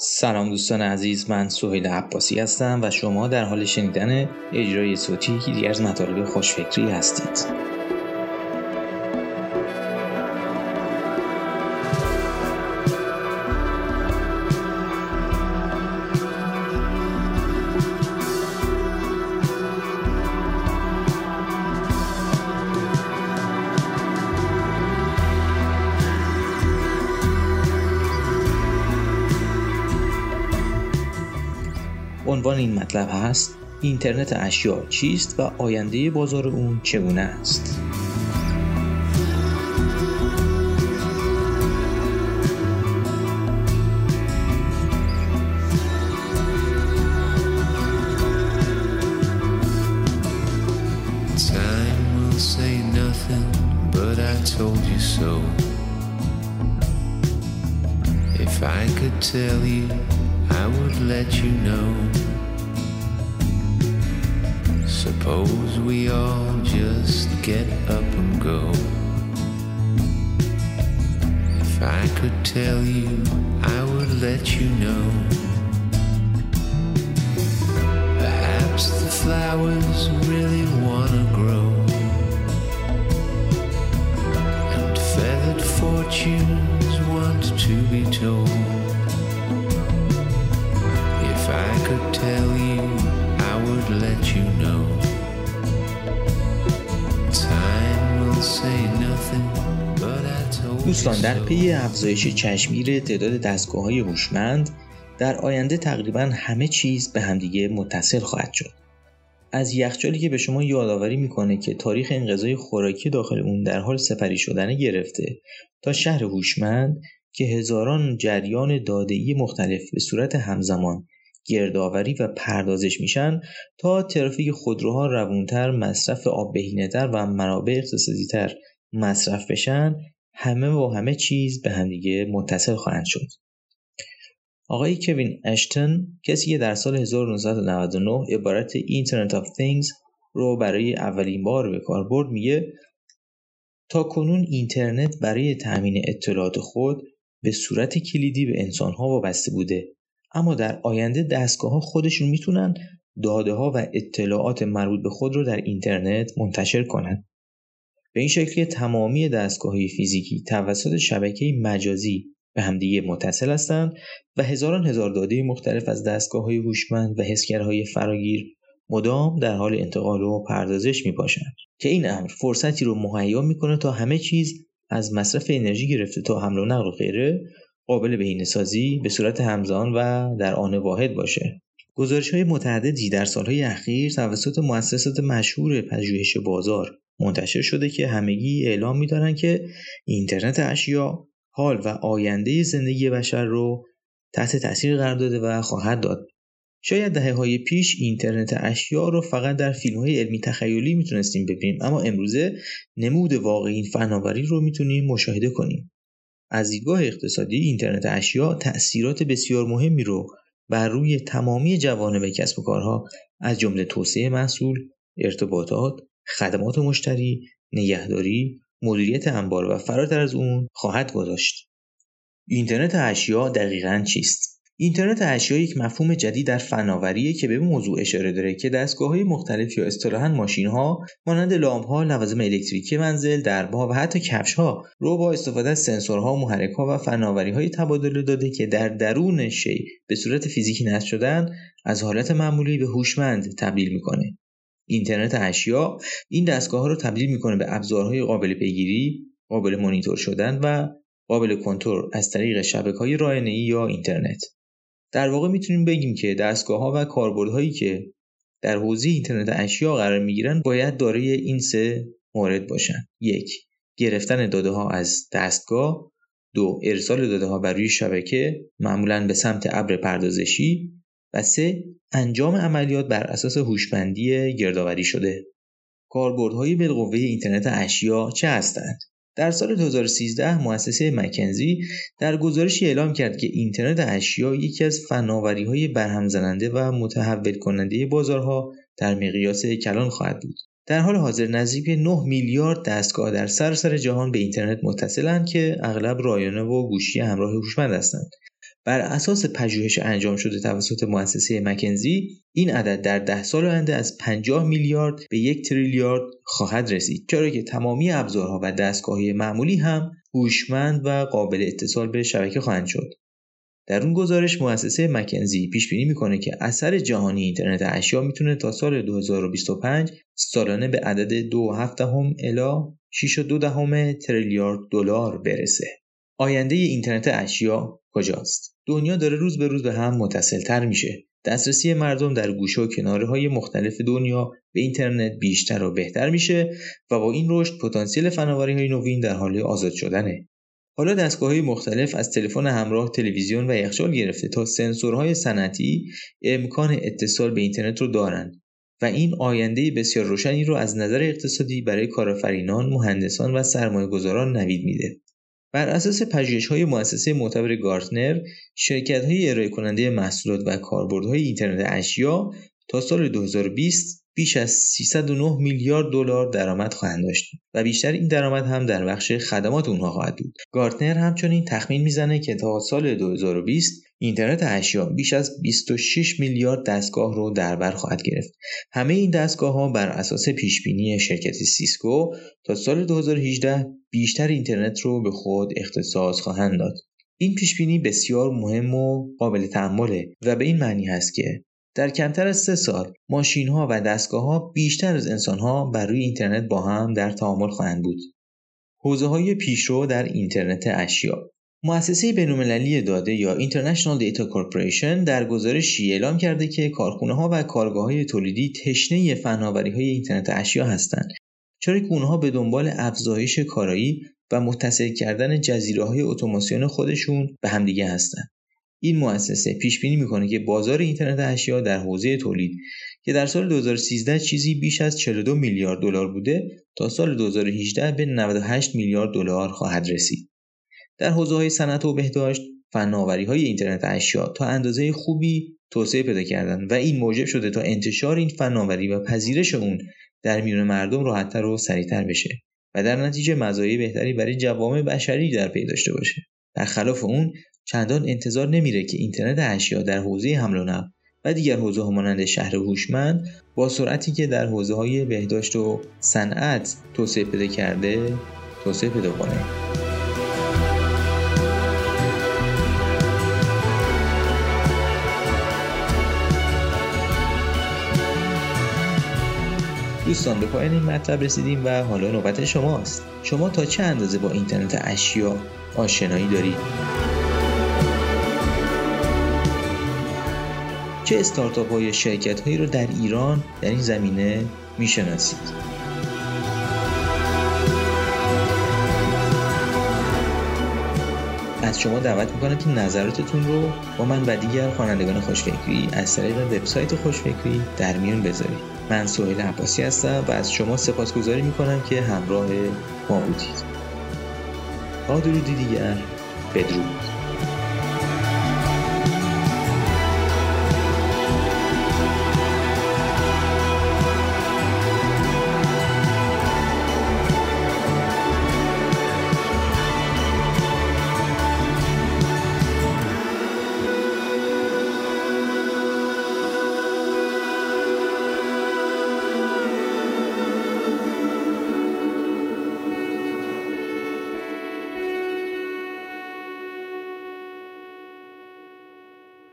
سلام دوستان عزیز من سهیل عباسی هستم و شما در حال شنیدن اجرای صوتی یکی از مطالب خوشفکری هستید. عنوان این مطلب هست اینترنت اشیا چیست و آینده بازار اون چگونه است؟ Tell you I would let you know. Suppose we all just get up and go. If I could tell you, I would let you know. Perhaps the flowers really wanna grow. And feathered fortunes want to be told. Tell you, I would let you know. Time will say nothing, but I told دوستان در پی افزایش چشمگیر تعداد دستگاه های هوشمند در آینده تقریبا همه چیز به همدیگه متصل خواهد شد. از یخچالی که به شما یادآوری می‌کنه که تاریخ این غذای خوراکی داخل اون در حال سپری شدن گرفته تا شهر هوشمند که هزاران جریان داده‌ای مختلف به صورت همزمان گردآوری و پردازش میشن تا ترافیک خودروها روونتر مصرف آب بهینه‌تر و منابع اقتصادیتر مصرف بشن همه و همه چیز به همدیگه متصل خواهند شد. آقای کوین اشتن کسی که در سال 1999 عبارت اینترنت آف Things رو برای اولین بار به کار برد میگه تا کنون اینترنت برای تأمین اطلاعات خود به صورت کلیدی به انسانها وابسته بوده. اما در آینده دستگاه ها خودشون می‌تونن داده ها و اطلاعات مربوط به خود رو در اینترنت منتشر کنند. به این شکل تمامی دستگاه های فیزیکی توسط شبکه مجازی به همدیگه متصل هستند و هزاران هزار داده مختلف از دستگاه های هوشمند و حسگرهای فراگیر مدام در حال انتقال و پردازش می باشند که این امر فرصتی رو مهیا می‌کنه تا همه چیز از مصرف انرژی گرفته تا حمل و نقل و غیره قابل بهینه‌سازی به صورت همزان و در آن واحد باشه. گزارش های متعددی در سالهای اخیر توسط مؤسسات مشهور پژوهش بازار منتشر شده که همگی اعلام می‌دارند که اینترنت اشیا حال و آینده زندگی بشر رو تحت تاثیر قرار داده و خواهد داد. شاید دهه های پیش اینترنت اشیا رو فقط در فیلم های علمی تخیلی می‌تونستیم ببینیم اما امروزه نمود واقعی این فناوری رو می‌تونیم مشاهده کنیم. از دیدگاه اقتصادی اینترنت اشیا تأثیرات بسیار مهمی رو بر روی تمامی جوانب کسب و کارها از جمله توسعه محصول، ارتباطات، خدمات مشتری، نگهداری، مدیریت انبار و فراتر از اون خواهد گذاشت. اینترنت اشیا دقیقا چیست؟ اینترنت اشیا یک مفهوم جدید در فناوریه که به این موضوع اشاره داره که دستگاه های مختلف یا اصطلاحا ماشین ها مانند لامپ ها، لوازم الکتریکی منزل، دربها و حتی کفش ها رو با استفاده از سنسورها، محرک ها و فناوری های تبادل داده که در درون شی به صورت فیزیکی نصب شدن از حالت معمولی به هوشمند تبدیل می‌کنه. اینترنت اشیا این دستگاه ها رو تبدیل می‌کنه به ابزارهای قابل پیگیری، قابل مانیتور شدن و قابل کنترل از طریق شبکه های یا اینترنت. در واقع می‌تونیم بگیم که دستگاه ها و کاربردهایی که در حوزه اینترنت اشیا قرار می‌گیرن باید دارای این سه مورد باشن. یک گرفتن داده ها از دستگاه. دو ارسال داده ها بر روی شبکه معمولا به سمت ابر پردازشی. و سه انجام عملیات بر اساس هوشمندی گردآوری شده. کاربردهای بالقوه اینترنت اشیا چه هستند؟ در سال 2013 مؤسسه مکنزی در گزارشی اعلام کرد که اینترنت اشیا یکی از های برهم زننده و متحول کننده بازارها در مقیاس کلان خواهد بود. در حال حاضر نزدیک 9 میلیارد دستگاه در سراسر جهان به اینترنت متصلند که اغلب رایانه و گوشی همراه هوشمند هستند بر اساس پژوهش انجام شده توسط مؤسسه مکنزی این عدد در ده سال آینده از 50 میلیارد به یک تریلیارد خواهد رسید چرا که تمامی ابزارها و دستگاهی معمولی هم هوشمند و قابل اتصال به شبکه خواهند شد در اون گزارش مؤسسه مکنزی پیش بینی می‌کنه که اثر جهانی اینترنت اشیا می‌تونه تا سال 2025 سالانه به عدد 2.7 الا 6.2 تریلیارد دلار برسه. آینده اینترنت اشیا کجاست؟ دنیا داره روز به روز به هم متصلتر میشه. دسترسی مردم در گوشه و کناره های مختلف دنیا به اینترنت بیشتر و بهتر میشه و با این رشد پتانسیل فناوری های نوین در حال آزاد شدنه. حالا دستگاه های مختلف از تلفن همراه تلویزیون و یخچال گرفته تا سنسورهای صنعتی امکان اتصال به اینترنت رو دارند و این آینده بسیار روشنی رو از نظر اقتصادی برای کارآفرینان، مهندسان و سرمایه گذاران نوید میده. بر اساس پژوهش های مؤسسه معتبر Gartner، شرکت های ارائه کننده محصولات و کاربردهای اینترنت اشیا تا سال 2020 بیش از 309 میلیارد دلار درآمد خواهند داشت و بیشتر این درآمد هم در بخش خدمات اونها خواهد بود. Gartner همچنین تخمین می‌زنه که تا سال 2020 اینترنت اشیا بیش از 26 میلیارد دستگاه رو در بر خواهد گرفت. همه این دستگاه ها بر اساس پیش بینی شرکت Cisco تا سال 2018 بیشتر اینترنت رو به خود اختصاص خواهند داد. این پیش بینی بسیار مهم و قابل تحمله و به این معنی هست که در کمتر از سه سال ماشین ها و دستگاه ها بیشتر از انسان ها بر روی اینترنت با هم در تعامل خواهند بود. حوزه های پیشرو در اینترنت اشیا مؤسسه بین‌المللی داده یا International Data Corporation در گزارشی اعلام کرده که کارخونه ها و کارگاه های تولیدی تشنه فناوری های اینترنت اشیا هستند چرا که اونها به دنبال افزایش کارایی و متصل کردن جزیره های اتوماسیون خودشون به همدیگه هستند این مؤسسه پیش بینی می‌کنه که بازار اینترنت اشیا در حوزه تولید که در سال 2013 چیزی بیش از 42 میلیارد دلار بوده تا سال 2018 به 98 میلیارد دلار خواهد رسید. در حوزه های صنعت و بهداشت فناوری های اینترنت اشیا تا اندازه خوبی توسعه پیدا کردن و این موجب شده تا انتشار این فناوری و پذیرش اون در میون مردم راحتتر و سریعتر بشه و در نتیجه مزایای بهتری برای جوامع بشری در پی داشته باشه خلاف اون چندان انتظار نمیره که اینترنت اشیا در حوزه حمل و نقل و دیگر حوزه ها مانند شهر هوشمند با سرعتی که در حوزه های بهداشت و صنعت توسعه پیدا کرده توسعه پیدا کنه. دوستان به پایان این مطلب رسیدیم و حالا نوبت شماست. شما تا چه اندازه با اینترنت اشیا آشنایی دارید؟ چه استارتاپ های شرکت هایی رو در ایران در این زمینه می‌شناسید؟ از شما دعوت می‌کنم که نظراتتون رو با من و دیگر خوانندگان خوشفکری از طریق وبسایت خوشفکری در میون بذارید. من سهیل عباسی هستم و از شما سپاسگزاری می‌کنم که همراه ما بودید. تا درودی دیگر بدرود.